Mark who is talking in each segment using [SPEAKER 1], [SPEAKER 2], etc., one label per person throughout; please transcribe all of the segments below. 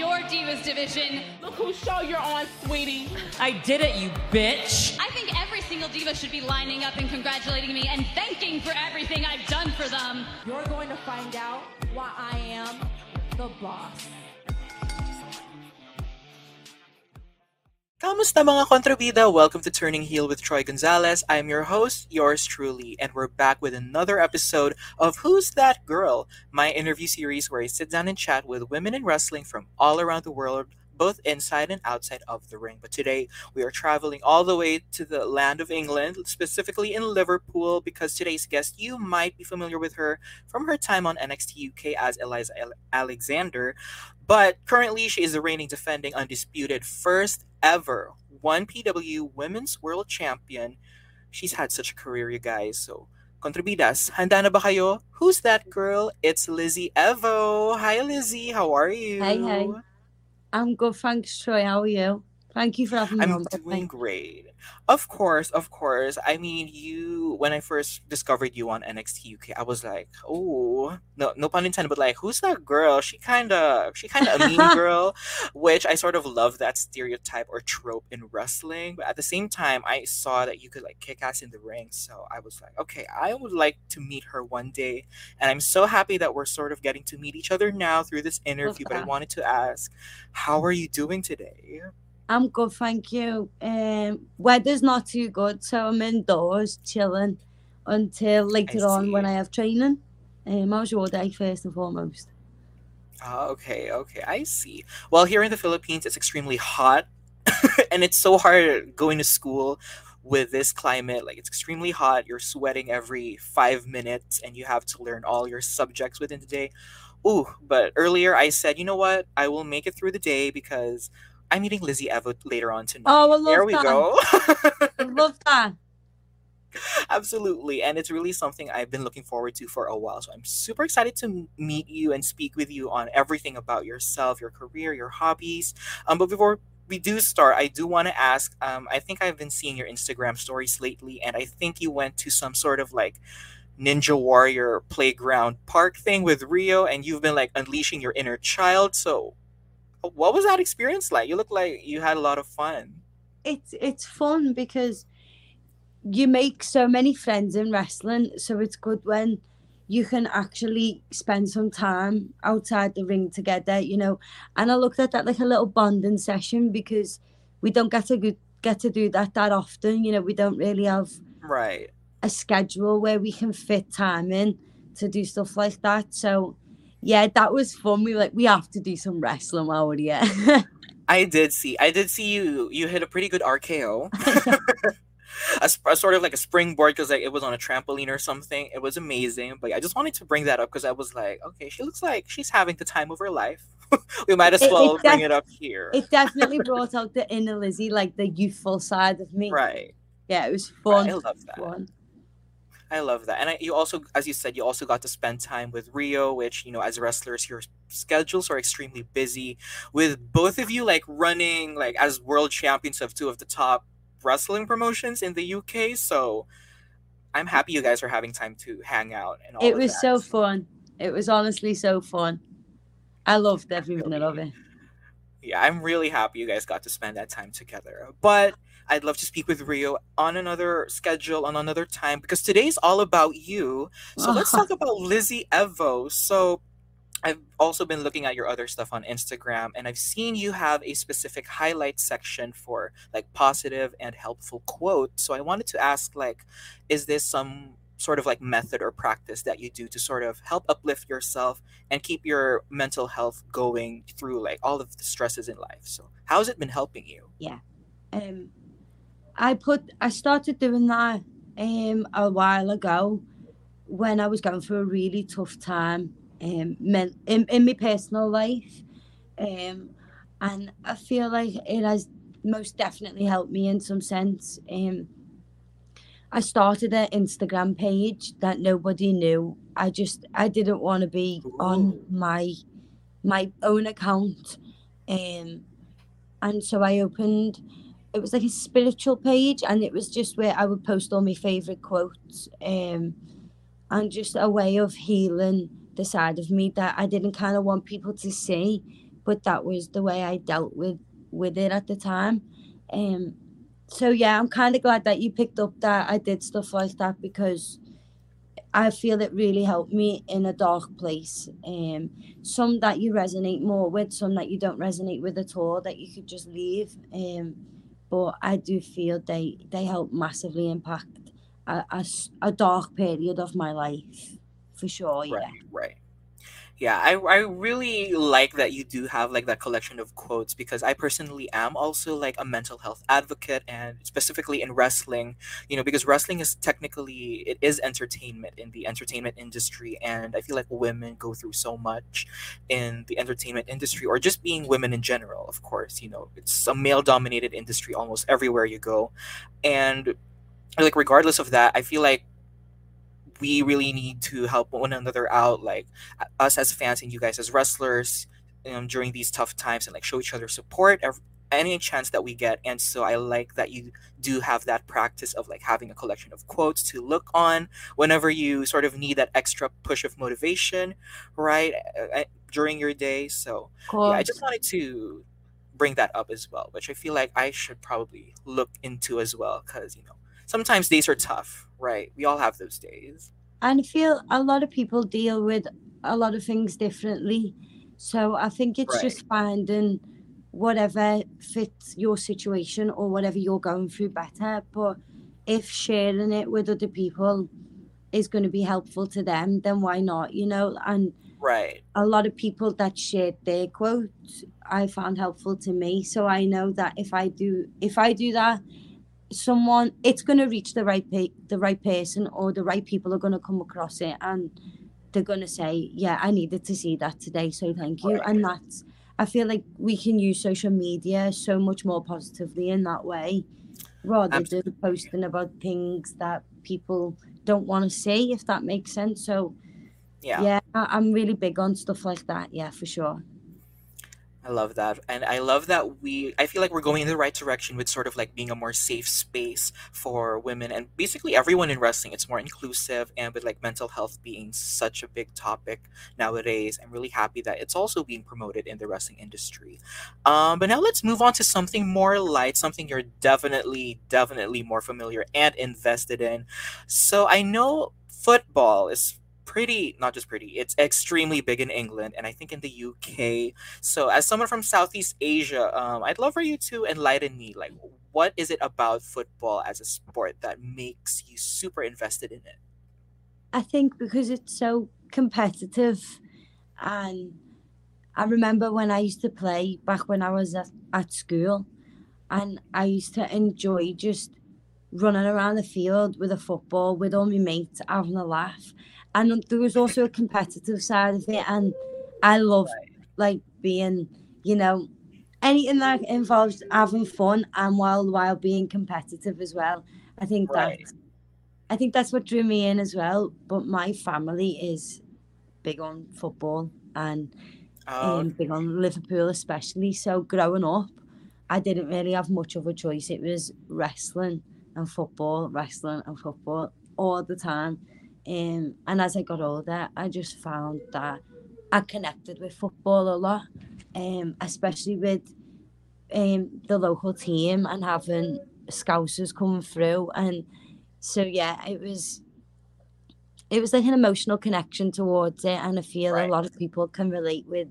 [SPEAKER 1] your Divas division.
[SPEAKER 2] Look whose show you're on, sweetie.
[SPEAKER 3] I did it, you bitch.
[SPEAKER 1] I think every single diva should be lining up and congratulating me and thanking for everything I've done for them.
[SPEAKER 2] You're going to find out why I am the boss.
[SPEAKER 4] Kamusta mga kontrabida? Welcome to Turning Heel with Troy Gonzalez. I'm your host, yours truly, and we're back with another episode of Who's That Girl? My interview series where I sit down and chat with women in wrestling from all around the world, both inside and outside of the ring. But today we are traveling all the way to the land of England, specifically in Liverpool, because today's guest, you might be familiar with her from her time on NXT UK as Eliza Alexander, but currently she is the reigning defending undisputed first ever 1PW Women's World Champion. She's had such a career, you guys. So, Kontrabidas, handa na ba kayo? Who's that girl? It's Lizzy Evo. Hi, Lizzy. How are you?
[SPEAKER 5] Hi, hi. I'm good, thanks, Troy. How are you? Thank you for having me
[SPEAKER 4] I'm
[SPEAKER 5] on.
[SPEAKER 4] doing great. Of course, of course. I mean, you when I first discovered you on NXT UK, I was like, oh, no, no pun intended, but like, who's that girl? She kind of, she kind of a mean girl, which I sort of love that stereotype or trope in wrestling. But at the same time, I saw that you could like kick ass in the ring, so I was like, okay, I would like to meet her one day, and I'm so happy that we're sort of getting to meet each other now through this interview. But I wanted to ask, how are you doing today?
[SPEAKER 5] I'm good, thank you. Um, weather's not too good, so I'm indoors chilling until later on when. I have training. Um, how's your day, first and foremost?
[SPEAKER 4] Ah, okay, okay, I see. Well, here in the Philippines, it's extremely hot, and it's so hard going to school with this climate. Like, it's extremely hot. You're sweating every five minutes, and you have to learn all your subjects within the day. Ooh, but earlier I said, you know what? I will make it through the day because I'm meeting Lizzy Evo later on tonight.
[SPEAKER 5] Oh, love
[SPEAKER 4] there we
[SPEAKER 5] that.
[SPEAKER 4] go.
[SPEAKER 5] Love that.
[SPEAKER 4] Absolutely. And it's really something I've been looking forward to for a while. So I'm super excited to meet you and speak with you on everything about yourself, your career, your hobbies. Um, but before we do start, I do want to ask um, I think I've been seeing your Instagram stories lately, and I think you went to some sort of like Ninja Warrior playground park thing with Rhio, and you've been like unleashing your inner child. So, what was that experience like? You look like you had a lot of fun.
[SPEAKER 5] It's it's fun because you make so many friends in wrestling, so it's good when you can actually spend some time outside the ring together, you know. And I looked at that like a little bonding session because we don't get to go- get to do that that often, you know. We don't really have
[SPEAKER 4] Right.
[SPEAKER 5] a schedule where we can fit time in to do stuff like that. So yeah, that was fun. We were like we have to do some wrestling while we're here.
[SPEAKER 4] I did see. I did see you. You hit a pretty good RKO. a, sp- a sort of like a springboard because like it was on a trampoline or something. It was amazing. But I just wanted to bring that up because I was like, okay, she looks like she's having the time of her life. we might as
[SPEAKER 5] It- it
[SPEAKER 4] well bring it up here.
[SPEAKER 5] it definitely brought out the inner Lizzy, like the youthful side of me.
[SPEAKER 4] right.
[SPEAKER 5] Yeah, it was
[SPEAKER 4] Right,
[SPEAKER 5] fun.
[SPEAKER 4] I love that.
[SPEAKER 5] fun.
[SPEAKER 4] I love that. And I, you also, as you said, you also got to spend time with Rhio, which, you know, as wrestlers, your schedules are extremely busy. With both of you, like, running, like, as world champions of two of the top wrestling promotions in the UK. So I'm happy you guys are having time to hang out and all
[SPEAKER 5] It was
[SPEAKER 4] that.
[SPEAKER 5] so fun. It was honestly so fun. I loved every minute of it.
[SPEAKER 4] yeah, I'm really happy you guys got to spend that time together. But I'd love to speak with Rhio on another schedule, on another time, because today's all about you. So let's talk about Lizzy Evo. So I've also been looking at your other stuff on Instagram, and I've seen you have a specific highlight section for like positive and helpful quotes. So I wanted to ask, like, is this some sort of like method or practice that you do to sort of help uplift yourself and keep your mental health going through like all of the stresses in life? So how's it been helping you?
[SPEAKER 5] Yeah, um, I put I started doing that um a while ago when I was going through a really tough time um men, in in my personal life, um, and I feel like it has most definitely helped me in some sense. Um, I started an Instagram page that nobody knew. I just I didn't want to be on my my own account, um, and so I opened. It was like a spiritual page, and it was just where I would post all my favorite quotes, um, and just a way of healing the side of me that I didn't kind of want people to see, but that was the way I dealt with with it at the time. Um, so yeah, I'm kind of glad that you picked up that I did stuff like that because I feel it really helped me in a dark place. Um, some that you resonate more with, some that you don't resonate with at all, that you could just leave. Um, but I do feel they they help massively impact a, a, a dark period of my life, for sure. Yeah.
[SPEAKER 4] Right, right yeah I, I really like that you do have like that collection of quotes because i personally am also like a mental health advocate and specifically in wrestling you know because wrestling is technically it is entertainment in the entertainment industry and i feel like women go through so much in the entertainment industry or just being women in general of course you know it's a male dominated industry almost everywhere you go. And like regardless of that i feel like we really need to help one another out, like us as fans and you guys as wrestlers, um, during these tough times, and like show each other support every, any chance that we get. And so I like that you do have that practice of like having a collection of quotes to look on whenever you sort of need that extra push of motivation, right, uh, during your day. So yeah, I just wanted to bring that up as well, which I feel like I should probably look into as well, because you know sometimes days are tough, right? We all have those days.
[SPEAKER 5] And I feel a lot of people deal with a lot of things differently. So I think it's
[SPEAKER 4] Right.
[SPEAKER 5] just finding whatever fits your situation or whatever you're going through better. But if sharing it with other people is going to be helpful to them, then why not? You know, and
[SPEAKER 4] Right.
[SPEAKER 5] a lot of people that shared their quotes I found helpful to me. So I know that if I do if I do that, someone it's going to reach the right pe- the right person or the right people are going to come across it and they're going to say, "Yeah, I needed to see that today, so thank you." And that's I feel like we can use social media so much more positively in that way rather
[SPEAKER 4] Absolutely.
[SPEAKER 5] than posting about things that people don't want to see if that makes sense. So
[SPEAKER 4] Yeah.
[SPEAKER 5] yeah, I'm really big on stuff like that. Yeah, for sure.
[SPEAKER 4] I love that. And I love that we, I feel like we're going in the right direction with sort of like being a more safe space for women and basically everyone in wrestling. It's more inclusive and with like mental health being such a big topic nowadays. I'm really happy that it's also being promoted in the wrestling industry. Um, but now let's move on to something more light, something you're definitely, definitely more familiar and invested in. So I know football is pretty, not just pretty, it's extremely big in England and I think in the UK. So, as someone from Southeast Asia, um, I'd love for you to enlighten me. Like, what is it about football as a sport that makes you super invested in it?
[SPEAKER 5] I think because it's so competitive and I remember when I used to play back when I was at, at school and I used to enjoy just running around the field with a football with all my mates having a laugh. And there was also a competitive side of it and I love like being, you know, anything that involves having fun and while while being competitive as well. I think
[SPEAKER 4] Right.
[SPEAKER 5] that I think that's what drew me in as well. But my family is big on football and
[SPEAKER 4] Oh,
[SPEAKER 5] um, big on Liverpool especially. So growing up, I didn't really have much of a choice. It was wrestling and football, wrestling and football all the time. Um, and as I got older, I just found that I connected with football a lot, um, especially with um, the local team and having scousers coming through. And so, yeah, it was it was like an emotional connection towards it. And I feel
[SPEAKER 4] Right.
[SPEAKER 5] a lot of people can relate with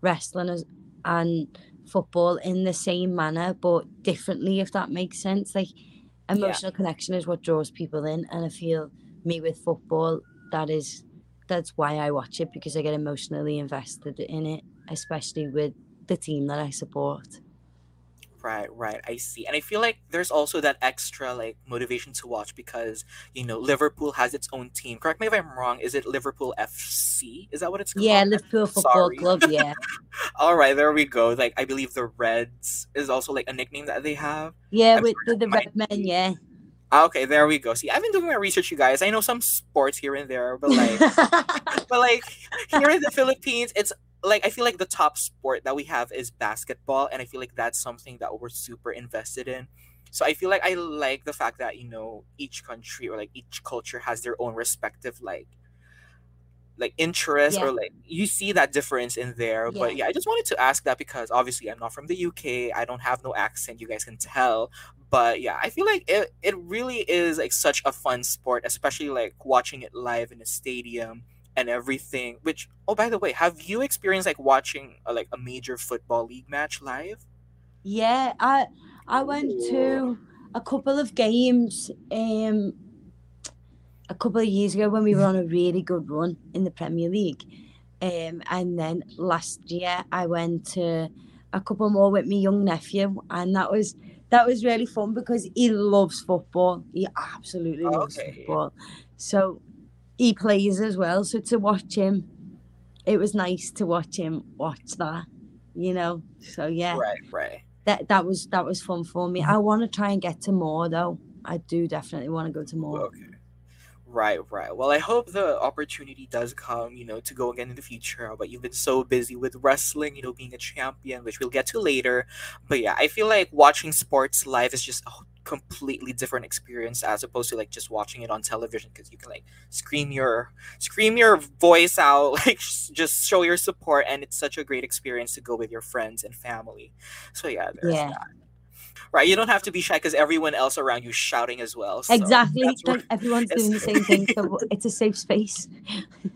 [SPEAKER 5] wrestling as, and football in the same manner, but differently, if that makes sense. Like, emotional connection is what draws people in. And I feel me with football, that is that's why I watch it because I get emotionally invested in it, especially with the team that I support.
[SPEAKER 4] right, right. I see. And I feel like there's also that extra like motivation to watch because, you know, Liverpool has its own team. Correct me if I'm wrong. Is it Liverpool FC? Is that what it's called?
[SPEAKER 5] Yeah, Liverpool Football
[SPEAKER 4] Sorry.
[SPEAKER 5] Club. Yeah,
[SPEAKER 4] All right, there we go. Like I believe the Reds is also like a nickname that they have.
[SPEAKER 5] yeah,
[SPEAKER 4] I'm
[SPEAKER 5] with, with the red men. Yeah.
[SPEAKER 4] Okay, there we go. See, I've been doing my research, you guys. I know some sports here and there, but like, but like here in the Philippines, it's like I feel like the top sport that we have is basketball, and I feel like that's something that we're super invested in. So I feel like I like the fact that you know each country or like each culture has their own respective like like interest
[SPEAKER 5] Yeah.
[SPEAKER 4] or like you see that difference in there. But
[SPEAKER 5] Yeah.
[SPEAKER 4] yeah, I just wanted to ask that because obviously I'm not from the UK. I don't have no accent. You guys can tell. But yeah, I feel like it, it really is like such a fun sport, especially like watching it live in a stadium and everything. Which oh by the way, have you experienced like watching a, like a major football league match live?
[SPEAKER 5] Yeah, I I went to a couple of games um a couple of years ago when we were on a really good run in the Premier League. Um and then last year I went to a couple more with my young nephew and that was that was really fun because he loves football. He absolutely loves
[SPEAKER 4] Okay.
[SPEAKER 5] football. So he plays as well. So to watch him, it was nice to watch him watch that, you know. So yeah
[SPEAKER 4] Right, right.
[SPEAKER 5] that that was that was fun for me. I want to try and get to more though. I do definitely want to go to more.
[SPEAKER 4] Okay. Right, right. Well, I hope the opportunity does come, you know, to go again in the future. But you've been so busy with wrestling, you know, being a champion, which we'll get to later. But yeah, I feel like watching sports live is just a completely different experience as opposed to like just watching it on television because you can like scream your scream your voice out, like just show your support, and it's such a great experience to go with your friends and family. So yeah, there's
[SPEAKER 5] Yeah.
[SPEAKER 4] that. Right, you don't have to be shy because everyone else around you is shouting as well. so
[SPEAKER 5] Exactly. like everyone's doing the same thing, so it's a safe space.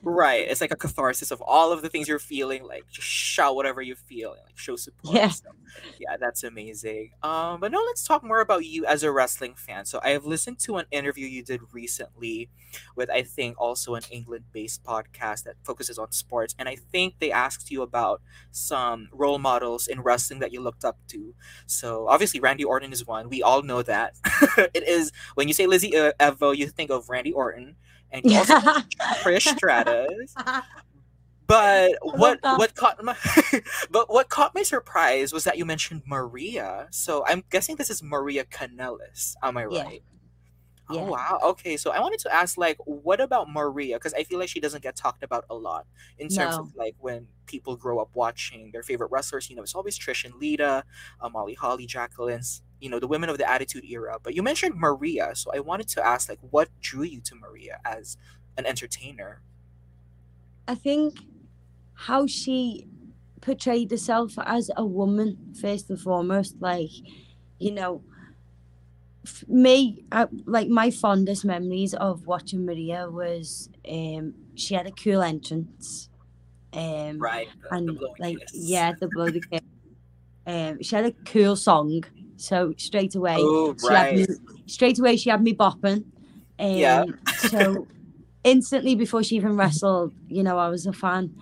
[SPEAKER 4] Right. It's like a catharsis of all of the things you're feeling. Like just shout whatever you feel and like show support.
[SPEAKER 5] Yeah.
[SPEAKER 4] So, yeah, that's amazing. Um, but no, let's talk more about you as a wrestling fan. So I have listened to an interview you did recently with I think also an England-based podcast that focuses on sports. And I think they asked you about some role models in wrestling that you looked up to. So obviously Randy Orton is one. We all know that. it is when you say Lizzy uh, Evo, you think of Randy Orton. And you also Trish Stratus. But what what caught my but what caught my surprise was that you mentioned Maria. So I'm guessing this is Maria Kanellis. Am I right?
[SPEAKER 5] Yeah.
[SPEAKER 4] Oh wow. Okay, so I wanted to ask like what about Maria because I feel like she doesn't get talked about a lot in terms
[SPEAKER 5] No.
[SPEAKER 4] of like when people grow up watching their favorite wrestlers, you know, it's always Trish and Lita, uh, Molly Holly, Jacqueline's, you know, the women of the Attitude Era. But you mentioned Maria, so I wanted to ask like what drew you to Maria as an entertainer?
[SPEAKER 5] I think how she portrayed herself as a woman first and foremost, like you know, me, I, like my fondest memories of watching Maria was um she had a cool entrance, um
[SPEAKER 4] Right. the- the
[SPEAKER 5] and
[SPEAKER 4] blowing
[SPEAKER 5] like
[SPEAKER 4] kiss.
[SPEAKER 5] yeah, the bloody kiss. Um, she had a cool song, so straight away,
[SPEAKER 4] Oh,
[SPEAKER 5] she had me,
[SPEAKER 4] right.
[SPEAKER 5] straight away she had me bopping. Um,
[SPEAKER 4] Yeah.
[SPEAKER 5] so instantly before she even wrestled, you know, I was a fan.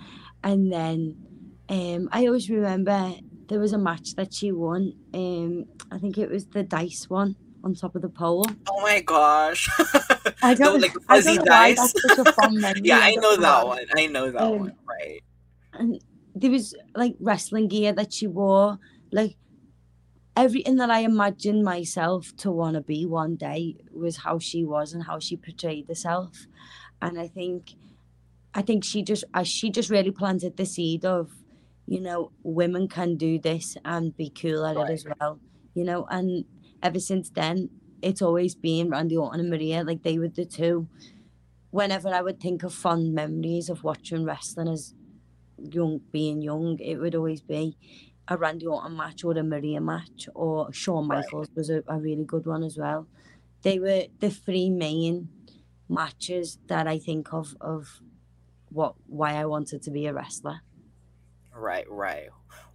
[SPEAKER 5] And then um, I always remember there was a match that she won. Um, I think it was the dice one on top of the pole.
[SPEAKER 4] Oh my gosh.
[SPEAKER 5] I don't,
[SPEAKER 4] like
[SPEAKER 5] I
[SPEAKER 4] fuzzy
[SPEAKER 5] why
[SPEAKER 4] dice.
[SPEAKER 5] that's such a fun memory.
[SPEAKER 4] yeah, I know that one. I know that
[SPEAKER 5] Um,
[SPEAKER 4] one. Right.
[SPEAKER 5] and there was like wrestling gear that she wore like everything that i imagined myself to want to be one day was how she was and how she portrayed herself and i think i think she just she just really planted the seed of you know women can do this and be cool at it as well you know and ever since then it's always been randy orton and maria like they were the two whenever i would think of fond memories of watching wrestling as young being young, it would always be a Randy Orton match or a Maria match or Shawn
[SPEAKER 4] Right.
[SPEAKER 5] Michaels was a, a really good one as well. They were the three main matches that I think of of what why I wanted to be a wrestler.
[SPEAKER 4] Right, right.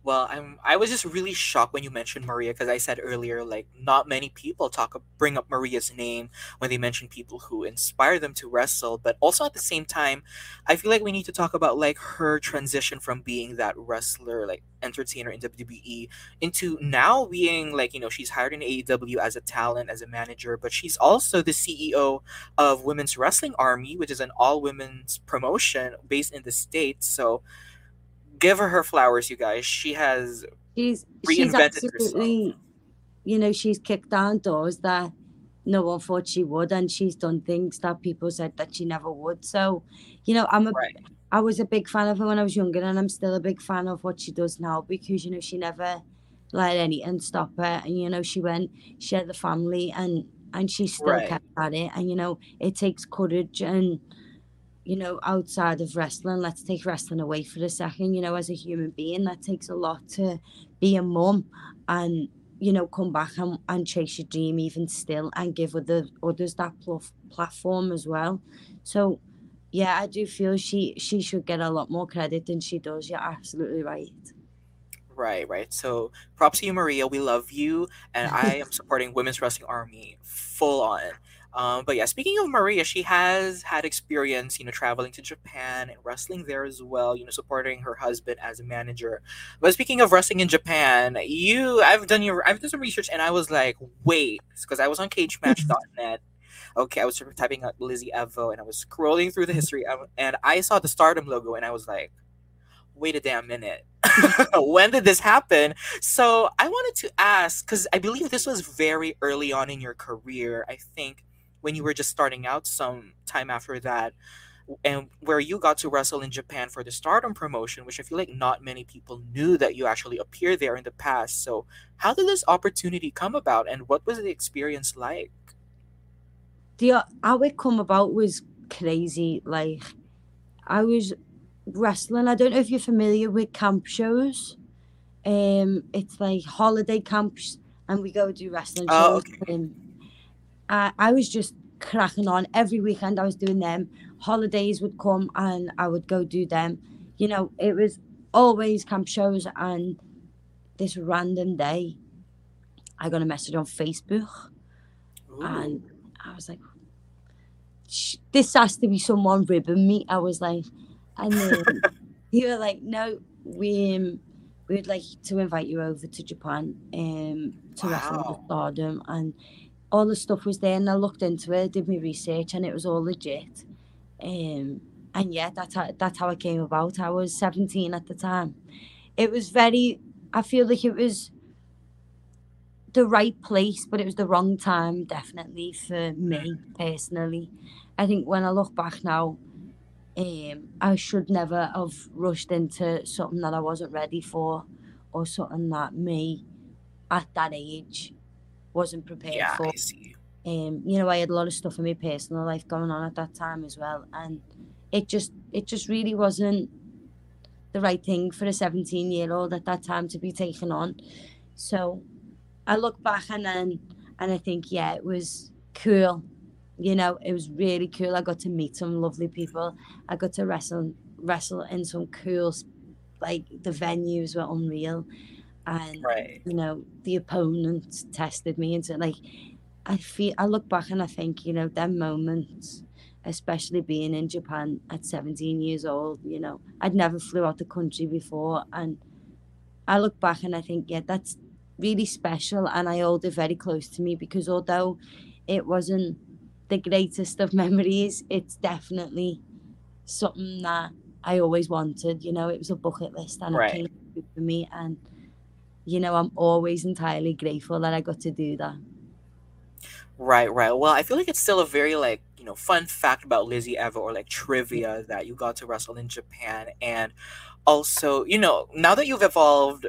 [SPEAKER 4] Well, I'm I was just really shocked when you mentioned Maria because I said earlier like not many people talk bring up Maria's name when they mention people who inspire them to wrestle, but also at the same time, I feel like we need to talk about like her transition from being that wrestler like entertainer in WWE into now being like, you know, she's hired in AEW as a talent, as a manager, but she's also the CEO of Women's Wrestling Army, which is an all women's promotion based in the States. So give her her flowers, you guys. She has
[SPEAKER 5] She's she's
[SPEAKER 4] Reinvented herself.
[SPEAKER 5] you know, she's kicked down doors that no one thought she would and she's done things that people said that she never would. So, you know, I'm a
[SPEAKER 4] right,
[SPEAKER 5] I was a big fan of her when I was younger, and I'm still a big fan of what she does now because you know she never let anything stop her, and you know she went, she had the family, and and she still
[SPEAKER 4] Right.
[SPEAKER 5] kept at it, and you know it takes courage, and you know, outside of wrestling, let's take wrestling away for a second. You know, as a human being, that takes a lot to be a mum and you know come back and, and chase your dream even still and give other others that pl- platform as well. So yeah, I do feel she she should get a lot more credit than she does. You're absolutely right.
[SPEAKER 4] Right, right. So props to you, Maria. We love you, and I am supporting Women's Wrestling Army full on. Um, but yeah, speaking of Maria, she has had experience, you know, traveling to Japan and wrestling there as well, you know, supporting her husband as a manager. But speaking of wrestling in Japan, you, I've done your, I've done some research and I was like, wait, because I was on cagematch.net. Okay, I was typing out Lizzy Evo and I was scrolling through the history and I saw the Stardom logo and I was like, wait a damn minute. when did this happen? So I wanted to ask, because I believe this was very early on in your career. I think when you were just starting out some time after that and where you got to wrestle in Japan for the Stardom promotion, which I feel like not many people knew that you actually appeared there in the past. So, how did this opportunity come about, and what was the experience like?
[SPEAKER 5] The how it come about was crazy. Like, I was wrestling. I don't know if you're familiar with camp shows. Um, it's like holiday camps, and we go do wrestling
[SPEAKER 4] Oh,
[SPEAKER 5] shows.
[SPEAKER 4] okay.
[SPEAKER 5] Um, I, I was just cracking on every weekend. I was doing them. Holidays would come, and I would go do them. You know, it was always camp shows. And this random day, I got a message on Facebook,
[SPEAKER 4] Ooh.
[SPEAKER 5] and I was like, "This has to be someone ribbing me." I was like, and then he were like, "No, we um, we would like to invite you over to Japan um to wrestle
[SPEAKER 4] Wow.
[SPEAKER 5] with Stardom." And all the stuff was there, and I looked into it, did my research, and it was all legit. Um, and yeah, that's how that's how it came about. I was seventeen at the time. It was very. I feel like it was the right place, but it was the wrong time, definitely for me personally. I think when I look back now, um, I should never have rushed into something that I wasn't ready for, or something that me at that age wasn't prepared
[SPEAKER 4] yeah,
[SPEAKER 5] for.
[SPEAKER 4] I see.
[SPEAKER 5] Um, you know, I had a lot of stuff in my personal life going on at that time as well, and it just it just really wasn't the right thing for a 17 year old at that time to be taken on. So I look back and then and I think, yeah, it was cool. You know, it was really cool. I got to meet some lovely people. I got to wrestle wrestle in some cool like the venues were unreal. And
[SPEAKER 4] Right.
[SPEAKER 5] you know, the opponents tested me into like I feel I look back and I think, you know, them moments, especially being in Japan at 17 years old, you know, I'd never flew out the country before and I look back and I think, yeah, that's really special and I hold it very close to me because although it wasn't the greatest of memories, it's definitely something that I always wanted. You know, it was a bucket list and
[SPEAKER 4] Right.
[SPEAKER 5] it came for me and you know, I'm always entirely grateful that I got to do that.
[SPEAKER 4] Right, right. Well, I feel like it's still a very like, you know, fun fact about Lizzy Evo or like trivia that you got to wrestle in Japan and also, you know, now that you've evolved,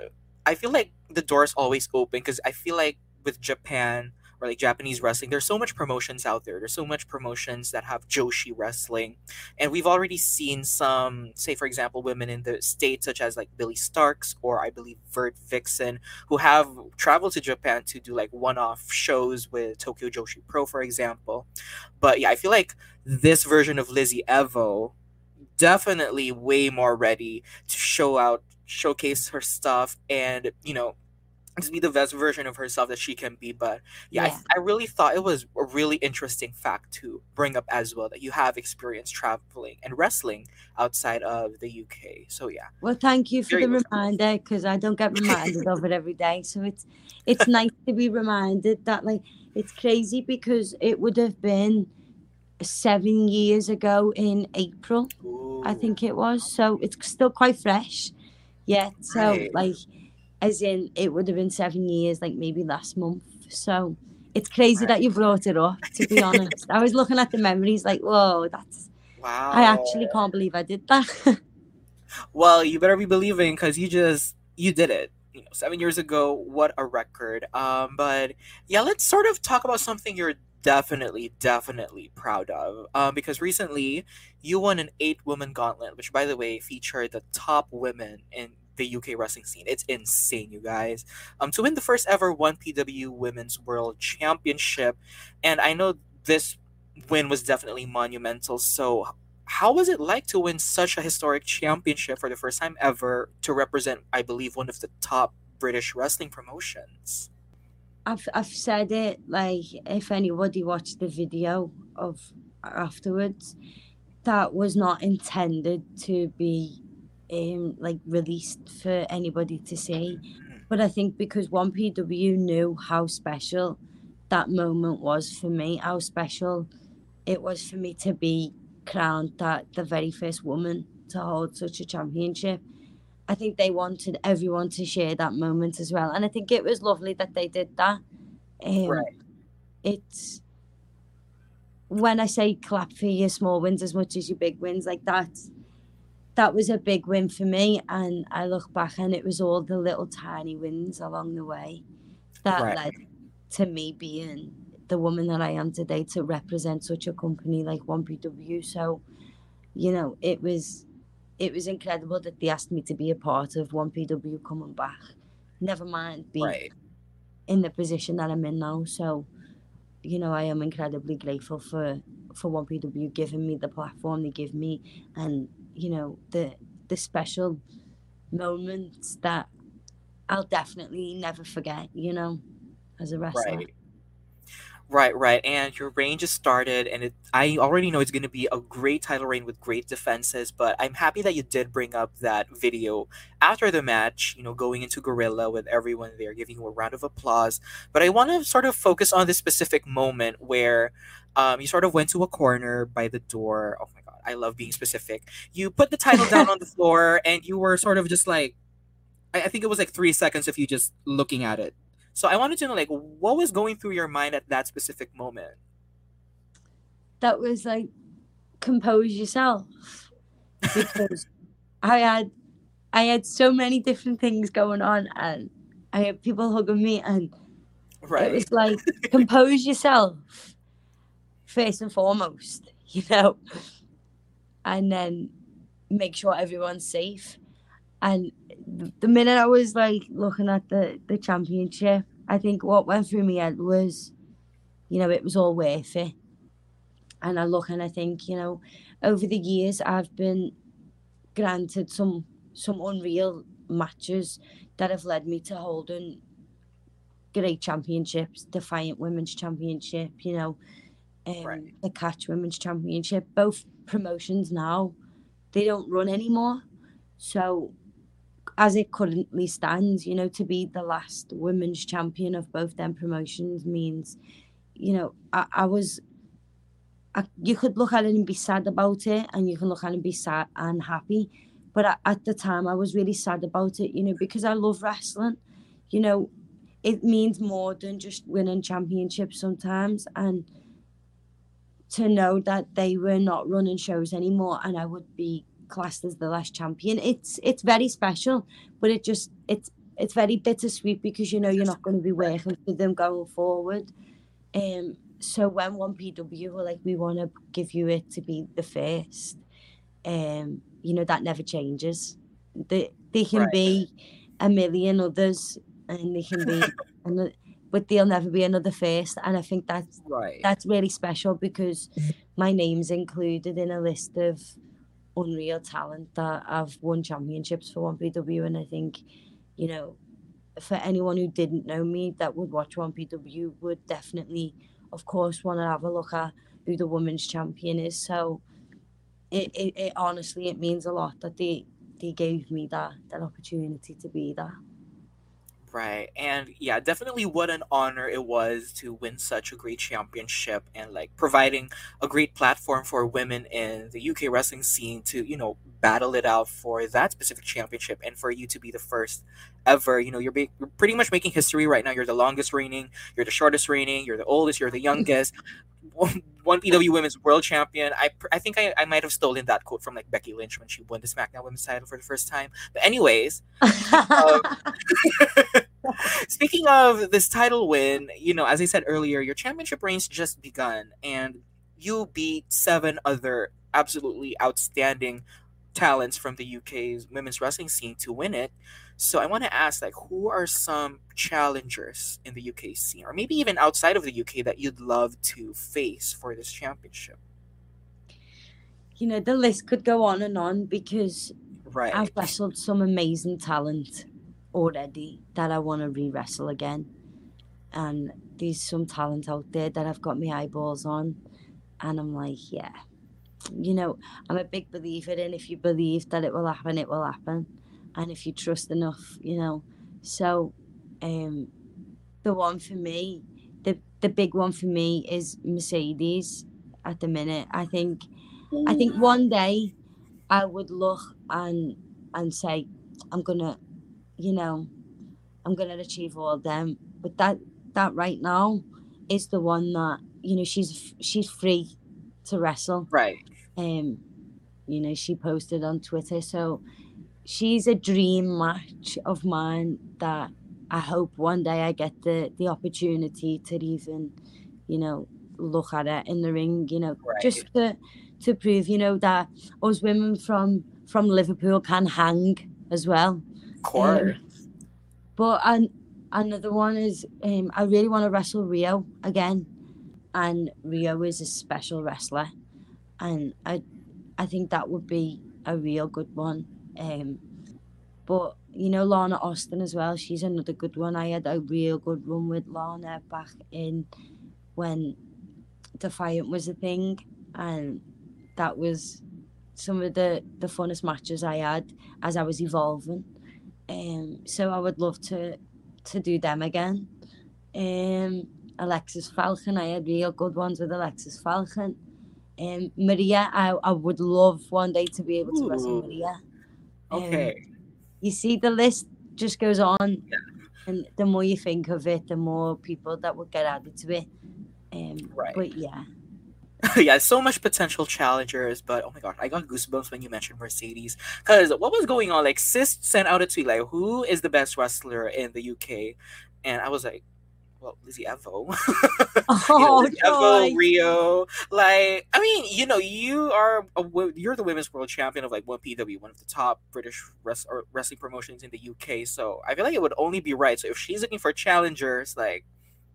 [SPEAKER 4] I feel like the door's always open because I feel like with Japan or like Japanese wrestling, there's so much promotions out there. There's so much promotions that have Joshi wrestling. And we've already seen some, say for example, women in the States such as like Billie Starkz or I believe Vert Vixen who have traveled to Japan to do like one-off shows with Tokyo Joshi Pro, for example. But yeah, I feel like this version of Lizzy Evo definitely way more ready to show out, showcase her stuff, and you know, to be the best version of herself that she can be. But yeah,
[SPEAKER 5] Yeah.
[SPEAKER 4] I, I really thought it was a really interesting fact to bring up as well that you have experience traveling and wrestling outside of the UK. So yeah,
[SPEAKER 5] Well, thank you for
[SPEAKER 4] Very
[SPEAKER 5] the reminder because I don't get reminded of it every day. So it's it's nice to be reminded that like it's crazy because it would have been seven years ago in April, I think it was. So it's still quite fresh. Yeah. So
[SPEAKER 4] Right.
[SPEAKER 5] like, as in, it would have been seven years, like maybe last month. So it's crazy
[SPEAKER 4] Right.
[SPEAKER 5] that you brought it up. To be honest, I was looking at the memories, like, whoa, that's.
[SPEAKER 4] Wow.
[SPEAKER 5] I actually can't believe I did that.
[SPEAKER 4] Well, you better be believing because you just you did it. You know, seven years ago, what a record. Um, but yeah, let's sort of talk about something you're definitely, definitely proud of. Um, because recently you won an eight woman gauntlet, which by the way featured the top women in the UK wrestling scene. It's insane, you guys. Um, to win the first ever one PW Women's World Championship, and I know this win was definitely monumental. So, how was it like to win such a historic championship for the first time ever to represent, I believe, one of the top British wrestling promotions?
[SPEAKER 5] I've I've said it like if anybody watched the video of afterwards, that was not intended to be um like released for anybody to see. But I think because one PW knew how special that moment was for me, how special it was for me to be crowned that the very first woman to hold such a championship. I think they wanted everyone to share that moment as well. And I think it was lovely that they did that. Um,
[SPEAKER 4] Right.
[SPEAKER 5] It's when I say clap for your small wins as much as your big wins, like that, that was a big win for me. And I look back and it was all the little tiny wins along the way that
[SPEAKER 4] Right.
[SPEAKER 5] led to me being the woman that I am today to represent such a company like 1PW. So, you know, it was it was incredible that they asked me to be a part of 1PW coming back. Never mind being
[SPEAKER 4] Right.
[SPEAKER 5] in the position that I'm in now. So, you know, I am incredibly grateful for for 1PW giving me the platform they give me and, you know, the the special moments that I'll definitely never forget, you know, as a wrestler.
[SPEAKER 4] Right. Right, right. And your reign just started, and it, I already know it's going to be a great title reign with great defenses. But I'm happy that you did bring up that video after the match, you know, going into Gorilla with everyone there giving you a round of applause. But I want to sort of focus on this specific moment where um, you sort of went to a corner by the door. Oh my God, I love being specific. You put the title down on the floor, and you were sort of just like, I, I think it was like three seconds of you just looking at it. So I wanted to know, like, what was going through your mind at that specific moment?
[SPEAKER 5] That was like compose yourself because I had I had so many different things going on and I had people hugging me and
[SPEAKER 4] right.
[SPEAKER 5] it was like compose yourself first and foremost, you know, and then make sure everyone's safe. And the minute I was like looking at the the championship, I think what went through my head was, you know, it was all worth it. And I look and I think, you know, over the years I've been granted some some unreal matches that have led me to holding great championships, Defiant Women's Championship, you know, um,
[SPEAKER 4] Right.
[SPEAKER 5] the Catch Women's Championship. Both promotions now, they don't run anymore. So, as it currently stands, you know, to be the last women's champion of both them promotions means, you know, I, I was. I, you could look at it and be sad about it, and you can look at it and be sad and happy. But at, at the time, I was really sad about it, you know, because I love wrestling. You know, it means more than just winning championships sometimes and to know that they were not running shows anymore and I would be classed as the last champion. It's it's very special but it just it's it's very bittersweet because you know you're not going to be working for them going forward. Um so when one PW were like we want to give you it to be the first um you know that never changes. They they can
[SPEAKER 4] Right.
[SPEAKER 5] be a million others and they can be another, but there'll never be another first and i think that's
[SPEAKER 4] Right.
[SPEAKER 5] that's really special because my name's included in a list of unreal talent that have won championships for 1pw and i think you know for anyone who didn't know me that would watch 1pw would definitely of course want to have a look at who the women's champion is so it, it, it honestly it means a lot that they they gave me that that opportunity to be that
[SPEAKER 4] Right. And yeah, definitely what an honor it was to win such a great championship and like providing a great platform for women in the UK wrestling scene to, you know, battle it out for that specific championship and for you to be the first ever. You know, you're, ba- you're pretty much making history right now. You're the longest reigning, you're the shortest reigning, you're the oldest, you're the youngest. One one PW Women's World Champion. I I think I, I might have stolen that quote from like Becky Lynch when she won the SmackDown Women's title for the first time. But anyways, um, Speaking of this title win, you know, as I said earlier, your championship reign's just begun, and you beat seven other absolutely outstanding talents from the UK's women's wrestling scene to win it. So I want to ask, like, who are some challengers in the UK scene, or maybe even outside of the UK, that you'd love to face for this championship?
[SPEAKER 5] You know, the list could go on and on because
[SPEAKER 4] Right.
[SPEAKER 5] I've wrestled some amazing talent already that I want to re wrestle again. And there's some talent out there that I've got my eyeballs on. And I'm like, yeah. You know, I'm a big believer in if you believe that it will happen, it will happen. And if you trust enough, you know. So um the one for me, the the big one for me is Mercedes at the minute. I think I think one day I would look and and say, I'm gonna, you know, I'm gonna achieve all of them. But that that right now is the one that you know she's she's free to wrestle.
[SPEAKER 4] Right.
[SPEAKER 5] Um, you know, she posted on Twitter, so she's a dream match of mine that I hope one day I get the the opportunity to even, you know, look at it in the ring. You know,
[SPEAKER 4] Right.
[SPEAKER 5] just to to prove, you know, that us women from from Liverpool can hang as well.
[SPEAKER 4] Of course.
[SPEAKER 5] But an, another one is um, I really want to wrestle Rhio again, and Rhio is a special wrestler, and I I think that would be a real good one. Um, but you know Lana Austin as well. She's another good one. I had a real good run with Lana back in when Defiant was a thing, and that was some of the the funnest matches I had as I was evolving. Um, so I would love to to do them again. Um, Alexis Falcon, I had real good ones with Alexis Falcon. Um, Maria, I, I would love one day to be able to wrestle Maria. Um,
[SPEAKER 4] Okay.
[SPEAKER 5] You see, the list just goes on, and the more you think of it, the more people that would get added to it. Um,
[SPEAKER 4] Right.
[SPEAKER 5] But yeah,
[SPEAKER 4] yeah, so much potential challengers, but oh my god, I got goosebumps when you mentioned Mercedes. Because what was going on? Like, Sis sent out a tweet like, "Who is the best wrestler in the UK?" And I was like, "Well, Lizzy Evo." You know,
[SPEAKER 5] Oh,
[SPEAKER 4] Lizzy Evo. Rhio. Like, I mean, you know, you are a, you're the women's world champion of like one PW, one of the top British res- or wrestling promotions in the UK. So I feel like it would only be right. So if she's looking for challengers, like,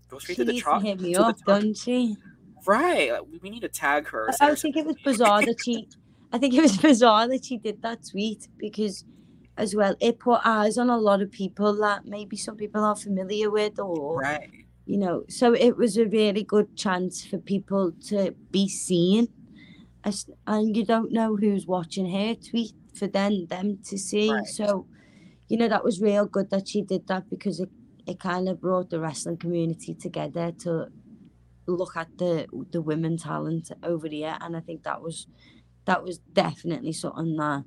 [SPEAKER 4] go straight to the top.
[SPEAKER 5] to hit me
[SPEAKER 4] to the
[SPEAKER 5] up,
[SPEAKER 4] top.
[SPEAKER 5] doesn't she?
[SPEAKER 4] Right. Like, we- need to tag her.
[SPEAKER 5] I- I think it was bizarre that she. I think it was bizarre that she did that tweet because, as well, it put eyes on a lot of people that maybe some people are familiar with, or
[SPEAKER 4] Right.
[SPEAKER 5] you know. So it was a really good chance for people to be seen, As- and you don't know who's watching her tweet for them them to see.
[SPEAKER 4] Right.
[SPEAKER 5] So, you know, that was real good that she did that because it it kind of brought the wrestling community together to look at the the women talent over here and I think that was that was definitely something that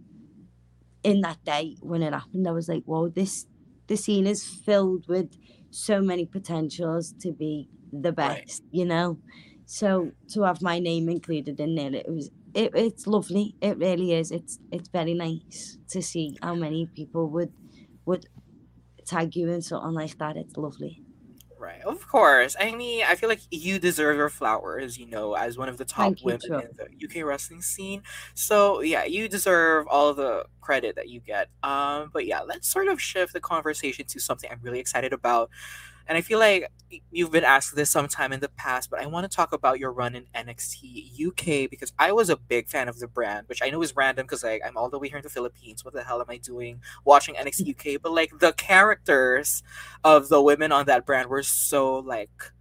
[SPEAKER 5] in that day when it happened I was like whoa this the scene is filled with so many potentials to be the
[SPEAKER 4] Right.
[SPEAKER 5] best you know? So to have my name included in there it was it, it's lovely. It really is. It's it's very nice to see how many people would would tag you in something like that. It's lovely
[SPEAKER 4] Right. Of course. I mean, I feel like you deserve your flowers, you know, as one of the top
[SPEAKER 5] Thank
[SPEAKER 4] women in the UK wrestling scene. So, yeah, you deserve all the credit that you get. Um, but yeah, let's sort of shift the conversation to something I'm really excited about. And I feel like you've been asked this sometime in the past, but I want to talk about your run in NXT UK because I was a big fan of the brand, which I know is random because like I'm all the way here in the Philippines. What the hell am I doing watching NXT UK? But like the characters of the women on that brand were so like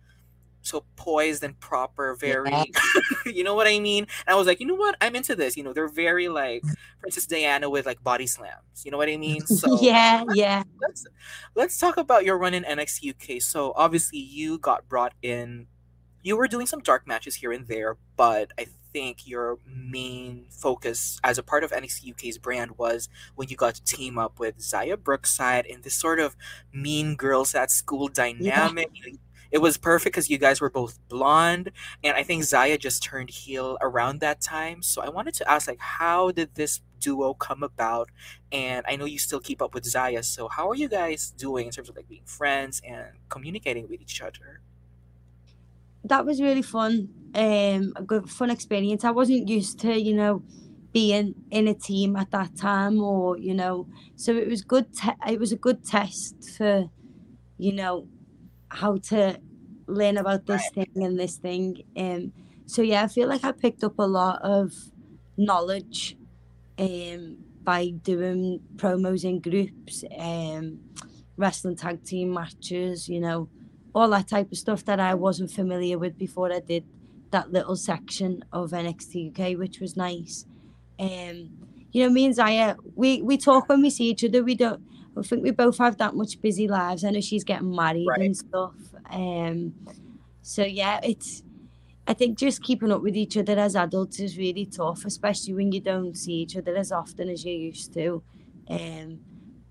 [SPEAKER 4] so poised and proper, very you know what I mean? And I was like, you know what? I'm into this. You know, they're very like mm. Princess Diana with like body slams. You know what I mean? So
[SPEAKER 5] yeah yeah
[SPEAKER 4] let's let's talk about your run in NXT UK. So obviously you got brought in. You were doing some dark matches here and there, but I think your main focus as a part of NXT UK's brand was when you got to team up with Xia Brookside in this sort of mean girls at school dynamic. You, it was perfect because you guys were both blonde, and I think Xia just turned heel around that time. So I wanted to ask, like, how did this duo come about? And I know you still keep up with Xia, so how are you guys doing in terms of like being friends and communicating with each other?
[SPEAKER 5] That was really fun. Um, a good fun experience. I wasn't used to, you know, being in a team at that time, or you know, so it was good. Te- it was a good test for, you know, how to learn about this thing and this thing. Um, so yeah, I feel like I picked up a lot of knowledge um, by doing promos in groups, um, wrestling tag team matches, you know, all that type of stuff that I wasn't familiar with before I did that little section of NXT UK, which was nice. Um, you know, me and Xia, we, we talk when we see each other. We don't, I think we both have that much busy lives. I know she's getting married
[SPEAKER 4] Right.
[SPEAKER 5] and stuff. Um, so yeah, it's I think just keeping up with each other as adults is really tough, especially when you don't see each other as often as you used to. Um,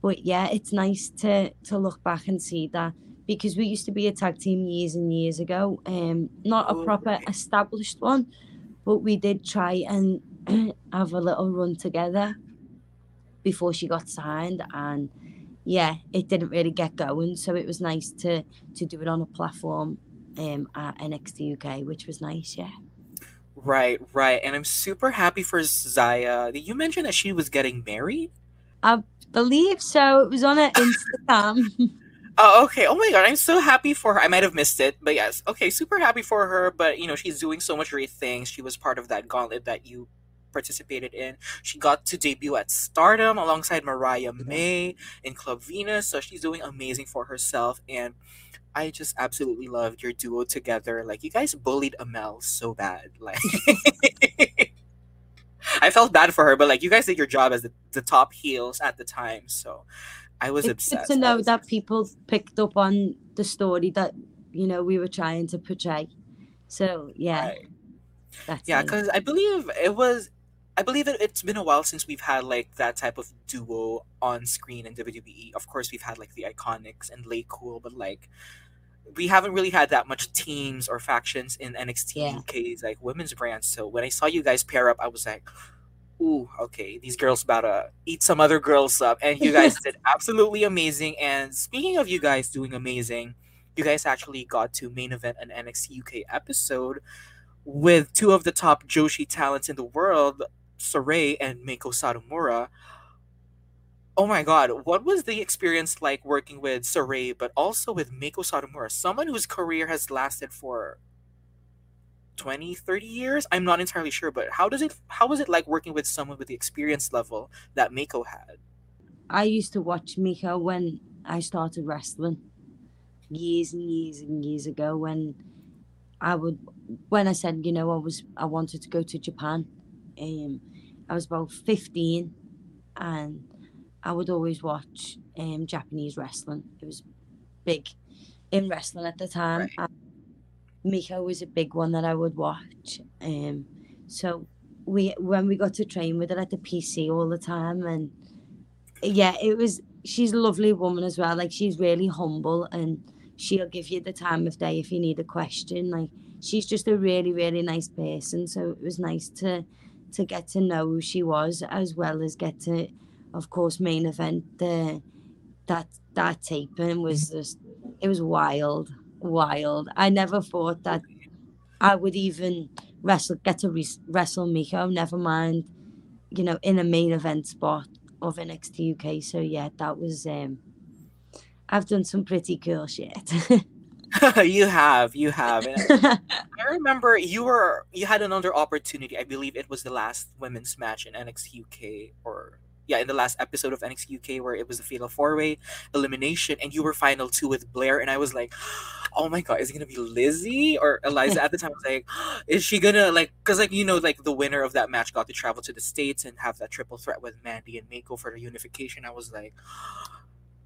[SPEAKER 5] but yeah, it's nice to to look back and see that because we used to be a tag team years and years ago. Um, not a proper established one, but we did try and have a little run together before she got signed and yeah it didn't really get going so it was nice to to do it on a platform um at NXT UK which was nice yeah
[SPEAKER 4] Right, right. And I'm super happy for Xia. Did you mention that she was getting married?
[SPEAKER 5] I believe so it was on her Instagram
[SPEAKER 4] Oh, okay. Oh my god, I'm so happy for her. I might have missed it, but yes. Okay, super happy for her. But you know, she's doing so much great things. She was part of that gauntlet that you participated in. She got to debut at Stardom alongside Mariah May in Club Venus. So she's doing amazing for herself. And I just absolutely loved your duo together. Like you guys bullied Amale so bad. Like I felt bad for her, but like you guys did your job as the, the top heels at the time. So I was
[SPEAKER 5] it's good
[SPEAKER 4] obsessed.
[SPEAKER 5] to know that people picked up on the story that you know we were trying to portray so yeah
[SPEAKER 4] Right.
[SPEAKER 5] that's
[SPEAKER 4] Yeah, because I believe it was. I believe it, it's been a while since we've had like that type of duo on screen in WWE. Of course, we've had like the Iconics and LayCool, but like we haven't really had that much teams or factions in NXT
[SPEAKER 5] Yeah.
[SPEAKER 4] UK's like women's brands. So when I saw you guys pair up, I was like, "Ooh, okay, these girls about to eat some other girls up." And you guys did absolutely amazing. And speaking of you guys doing amazing, you guys actually got to main event an NXT UK episode with two of the top Joshi talents in the world, Sarray and Meiko Satomura. Oh my god, what was the experience like working with Sarray, but also with Meiko Satomura, someone whose career has lasted for 20, 30 years? I'm not entirely sure, but how does it how was it like working with someone with the experience level that Meiko had?
[SPEAKER 5] I used to watch Miko when I started wrestling years and years and years ago when I would when I said, you know, I was I wanted to go to Japan. Um I was about 15 and I would always watch um Japanese wrestling. It was big in wrestling at the time.
[SPEAKER 4] Right.
[SPEAKER 5] Miko was a big one that I would watch. Um so we when we got to train with her at the PC all the time and yeah, it was. She's a lovely woman as well. Like she's really humble, and she'll give you the time of day if you need a question. Like she's just a really, really nice person. So it was nice to to get to know who she was, as well as get to, of course, main event. The that that taping was just it was wild, wild. I never thought that I would even wrestle get to res- wrestle Miko. Never mind, you know, in a main event spot of NXT UK. So yeah, that was um I've done some pretty cool shit.
[SPEAKER 4] you have, you have. I remember you were you had another opportunity. I believe it was the last women's match in NXT UK or yeah, in the last episode of NXT UK where it was the fatal four way elimination and you were final two with Blair and I was like, Oh my god, is it gonna be Lizzy or Eliza at the time? I was like, is she gonna like because like you know, like the winner of that match got to travel to the States and have that triple threat with Mandy and Meiko for the unification. I was like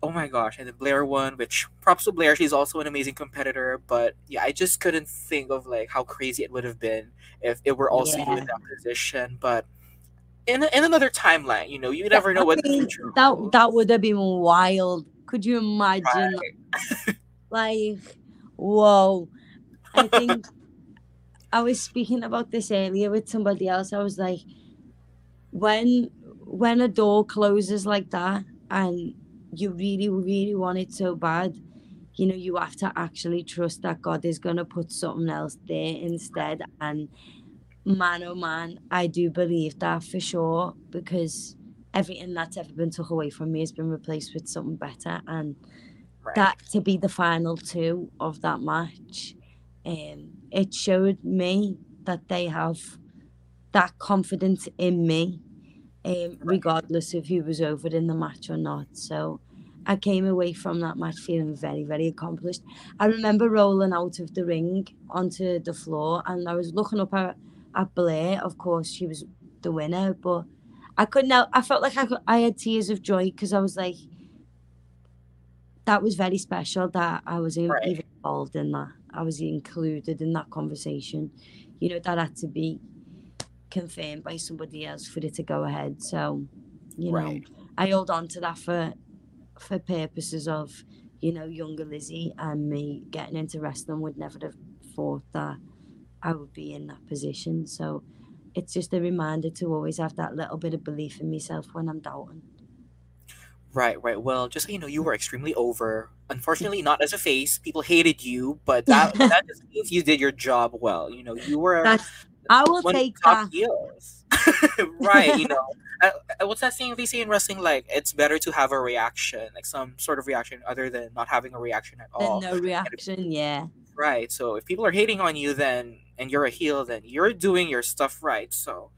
[SPEAKER 4] Oh my gosh, and then Blair won, which props to Blair. She's also an amazing competitor, but yeah, I just couldn't think of like how crazy it would have been if it were also you in that position. But in in another timeline, you know, you never know what the future
[SPEAKER 5] that
[SPEAKER 4] holds.
[SPEAKER 5] that would have been wild. Could you imagine? Like whoa. I think I was speaking about this earlier with somebody else. I was like, when when a door closes like that and you really, really want it so bad, you know, you have to actually trust that God is gonna put something else there instead. And man oh man, I do believe that for sure because everything that's ever been took away from me has been replaced with something better and
[SPEAKER 4] Right.
[SPEAKER 5] that to be the final two of that match um it showed me that they have that confidence in me um regardless of who was over in the match or not so I came away from that match feeling very, very accomplished. I remember rolling out of the ring onto the floor and I was looking up at, at Blair. Of course, she was the winner, but I couldn't help, I felt like I, could, I had tears of joy because I was like, that was very special that I was in,
[SPEAKER 4] Right.
[SPEAKER 5] involved in that. I was included in that conversation. You know, that had to be confirmed by somebody else for it to go ahead. So, you know,
[SPEAKER 4] Right.
[SPEAKER 5] I hold on to that for for purposes of, you know, younger Lizzy and me getting into wrestling would never have thought that I would be in that position. So it's just a reminder to always have that little bit of belief in myself when I'm doubting.
[SPEAKER 4] Right, right. Well, just so you know, you were extremely over. Unfortunately, not as a face. People hated you, but that that just means you did your job well. You know, you were
[SPEAKER 5] That's I will
[SPEAKER 4] one of the
[SPEAKER 5] take
[SPEAKER 4] top heels. right, you know. Uh, uh, what's that saying they say in wrestling? Like, it's better to have a reaction, like some sort of reaction, other than not having a reaction at all.
[SPEAKER 5] Then no reaction, yeah.
[SPEAKER 4] Right. So if people are hating on you, then and you're a heel, then you're doing your stuff right. So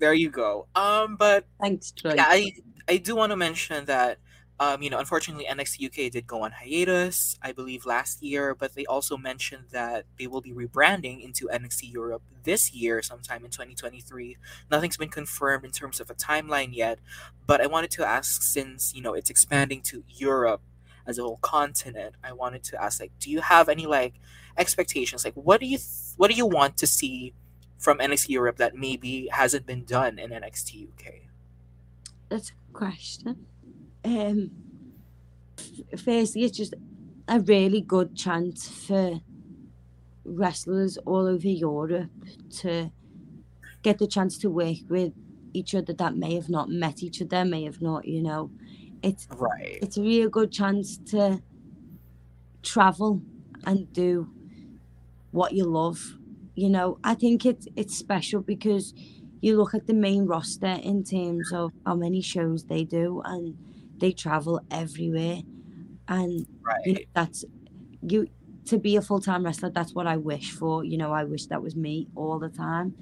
[SPEAKER 4] there you go. Um, but
[SPEAKER 5] Thanks, Troy.
[SPEAKER 4] yeah, I I do want to mention that um, you know, unfortunately NXT UK did go on hiatus, I believe last year, but they also mentioned that they will be rebranding into NXT Europe this year, sometime in 2023. Nothing's been confirmed in terms of a timeline yet, but I wanted to ask since, you know, it's expanding to Europe as a whole continent, I wanted to ask like do you have any like expectations? Like what do you th- what do you want to see from NXT Europe that maybe hasn't been done in NXT UK?
[SPEAKER 5] That's a question. Um, firstly, it's just a really good chance for wrestlers all over Europe to get the chance to work with each other that may have not met each other, may have not, you know, it's
[SPEAKER 4] Right.
[SPEAKER 5] it's a real good chance to travel and do what you love. You know, I think it's it's special because you look at the main roster in terms of how many shows they do and they travel everywhere and you know, that's you to be a full-time wrestler that's what i wish for you know i wish that was me all the time.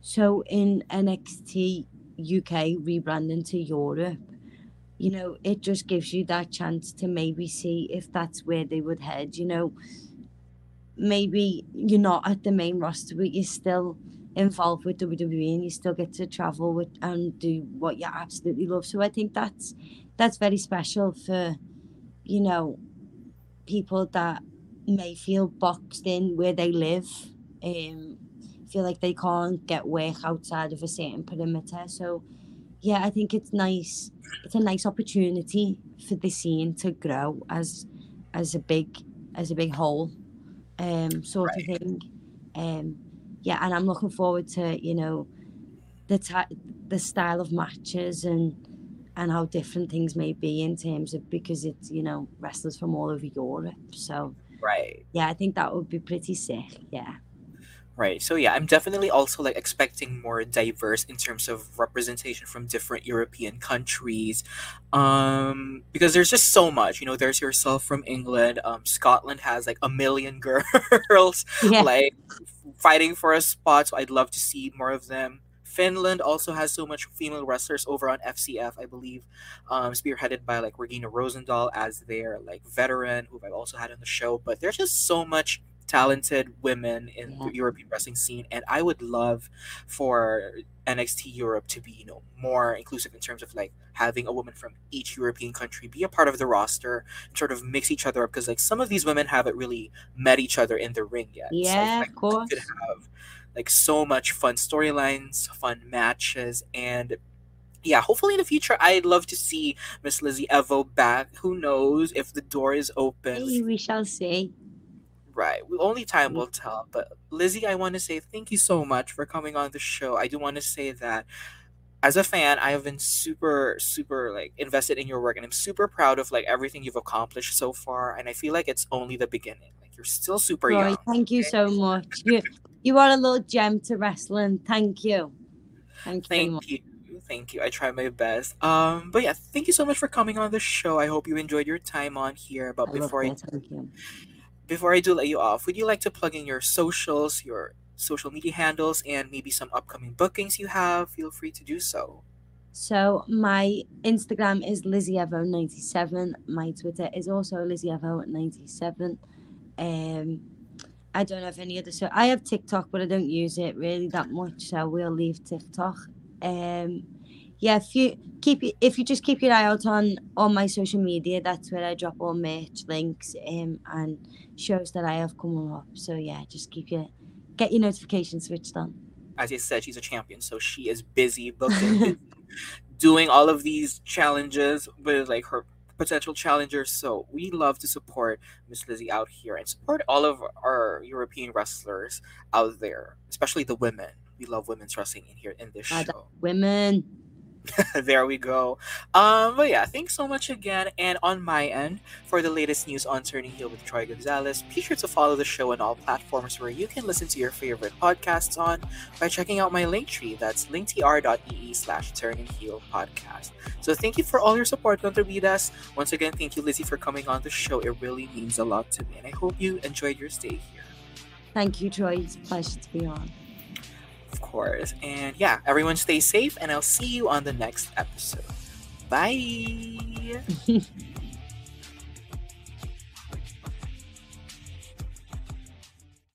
[SPEAKER 5] So in nxt uk rebranding to europe you know it just gives you that chance to maybe see if that's where they would head you know. Maybe you're not at the main roster but you're still involved with WWE and you still get to travel with and do what you absolutely love. So i think that's that's very special for you know people that may feel boxed in where they live um feel like they can't get work outside of a certain perimeter. So yeah i think it's nice it's a nice opportunity for the scene to grow as as a big as a big whole um sort of thing. Um yeah and i'm looking forward to you know the ti the style of matches and and how different things may be in terms of because it's you know wrestlers from all over Europe. So
[SPEAKER 4] Right.
[SPEAKER 5] yeah, I think that would be pretty sick. Yeah,
[SPEAKER 4] Right. So yeah, I'm definitely also like expecting more diverse in terms of representation from different European countries. Um because there's just so much. You know, there's yourself from England. Um Scotland has like a million girls
[SPEAKER 5] yeah,
[SPEAKER 4] like fighting for a spot, so I'd love to see more of them. Finland also has so much female wrestlers over on FCF, I believe, um, spearheaded by like Regina Rosendahl as their like veteran, who I've also had on the show. But there's just so much talented women in
[SPEAKER 5] Yeah.
[SPEAKER 4] the European wrestling scene, and I would love for NXT Europe to be, you know, more inclusive in terms of like having a woman from each European country be a part of the roster and sort of mix each other up because like some of these women haven't really met each other in the ring yet. So I
[SPEAKER 5] yeah, of course.
[SPEAKER 4] could have like so much fun storylines, fun matches, and yeah, hopefully in the future I'd love to see Miss Lizzy Evo back. Who knows if the door is open?
[SPEAKER 5] Hey, we shall see.
[SPEAKER 4] Right. Only time will mm. tell. But Lizzie, I want to say thank you so much for coming on the show. I do want to say that as a fan, I have been super, super like invested in your work, and I'm super proud of like everything you've accomplished so far. And I feel like it's only the beginning. Like you're still super
[SPEAKER 5] Roy,
[SPEAKER 4] young.
[SPEAKER 5] thank you so much. You you are a little gem to wrestling. Thank you. Thank you.
[SPEAKER 4] Thank you. Thank you. I try my best. Um, but yeah, thank you so much for coming on the show. I hope you enjoyed your time on here. But
[SPEAKER 5] I
[SPEAKER 4] before I. Before I do let you off, would you like to plug in your socials, your social media handles, and maybe some upcoming bookings you have? Feel free to do so.
[SPEAKER 5] So my Instagram is LizzyEvo97. My Twitter is also LizzyEvo97. Um, I don't have any other. So I have TikTok, but I don't use it really that much. So we'll leave TikTok. Um, yeah, if you keep if you just keep your eye out on on my social media, that's where I drop all merch links um and shows that I have coming up. So yeah, just keep your get your notifications switched on.
[SPEAKER 4] As I said, she's a champion, so she is busy booking, doing all of these challenges with like her potential challengers. So we love to support Miss Lizzy out here and support all of our European wrestlers out there, especially the women. We love women's wrestling in here in this show.
[SPEAKER 5] Women.
[SPEAKER 4] there we go. Um, but yeah, thanks so much again. And on my end, for the latest news on Turning Heel with Troy Gonzalez, be sure to follow the show on all platforms where you can listen to your favorite podcasts on by checking out my link tree. That's linktr.ee slash turning heel podcast. So thank you for all your support, Kontrabidas. Once again, thank you, Lizzy, for coming on the show. It really means a lot to me. And I hope you enjoyed your stay here.
[SPEAKER 5] Thank you, Troy. It's a pleasure to be on.
[SPEAKER 4] Of course. And yeah, everyone stay safe, and I'll see you on the next episode. Bye.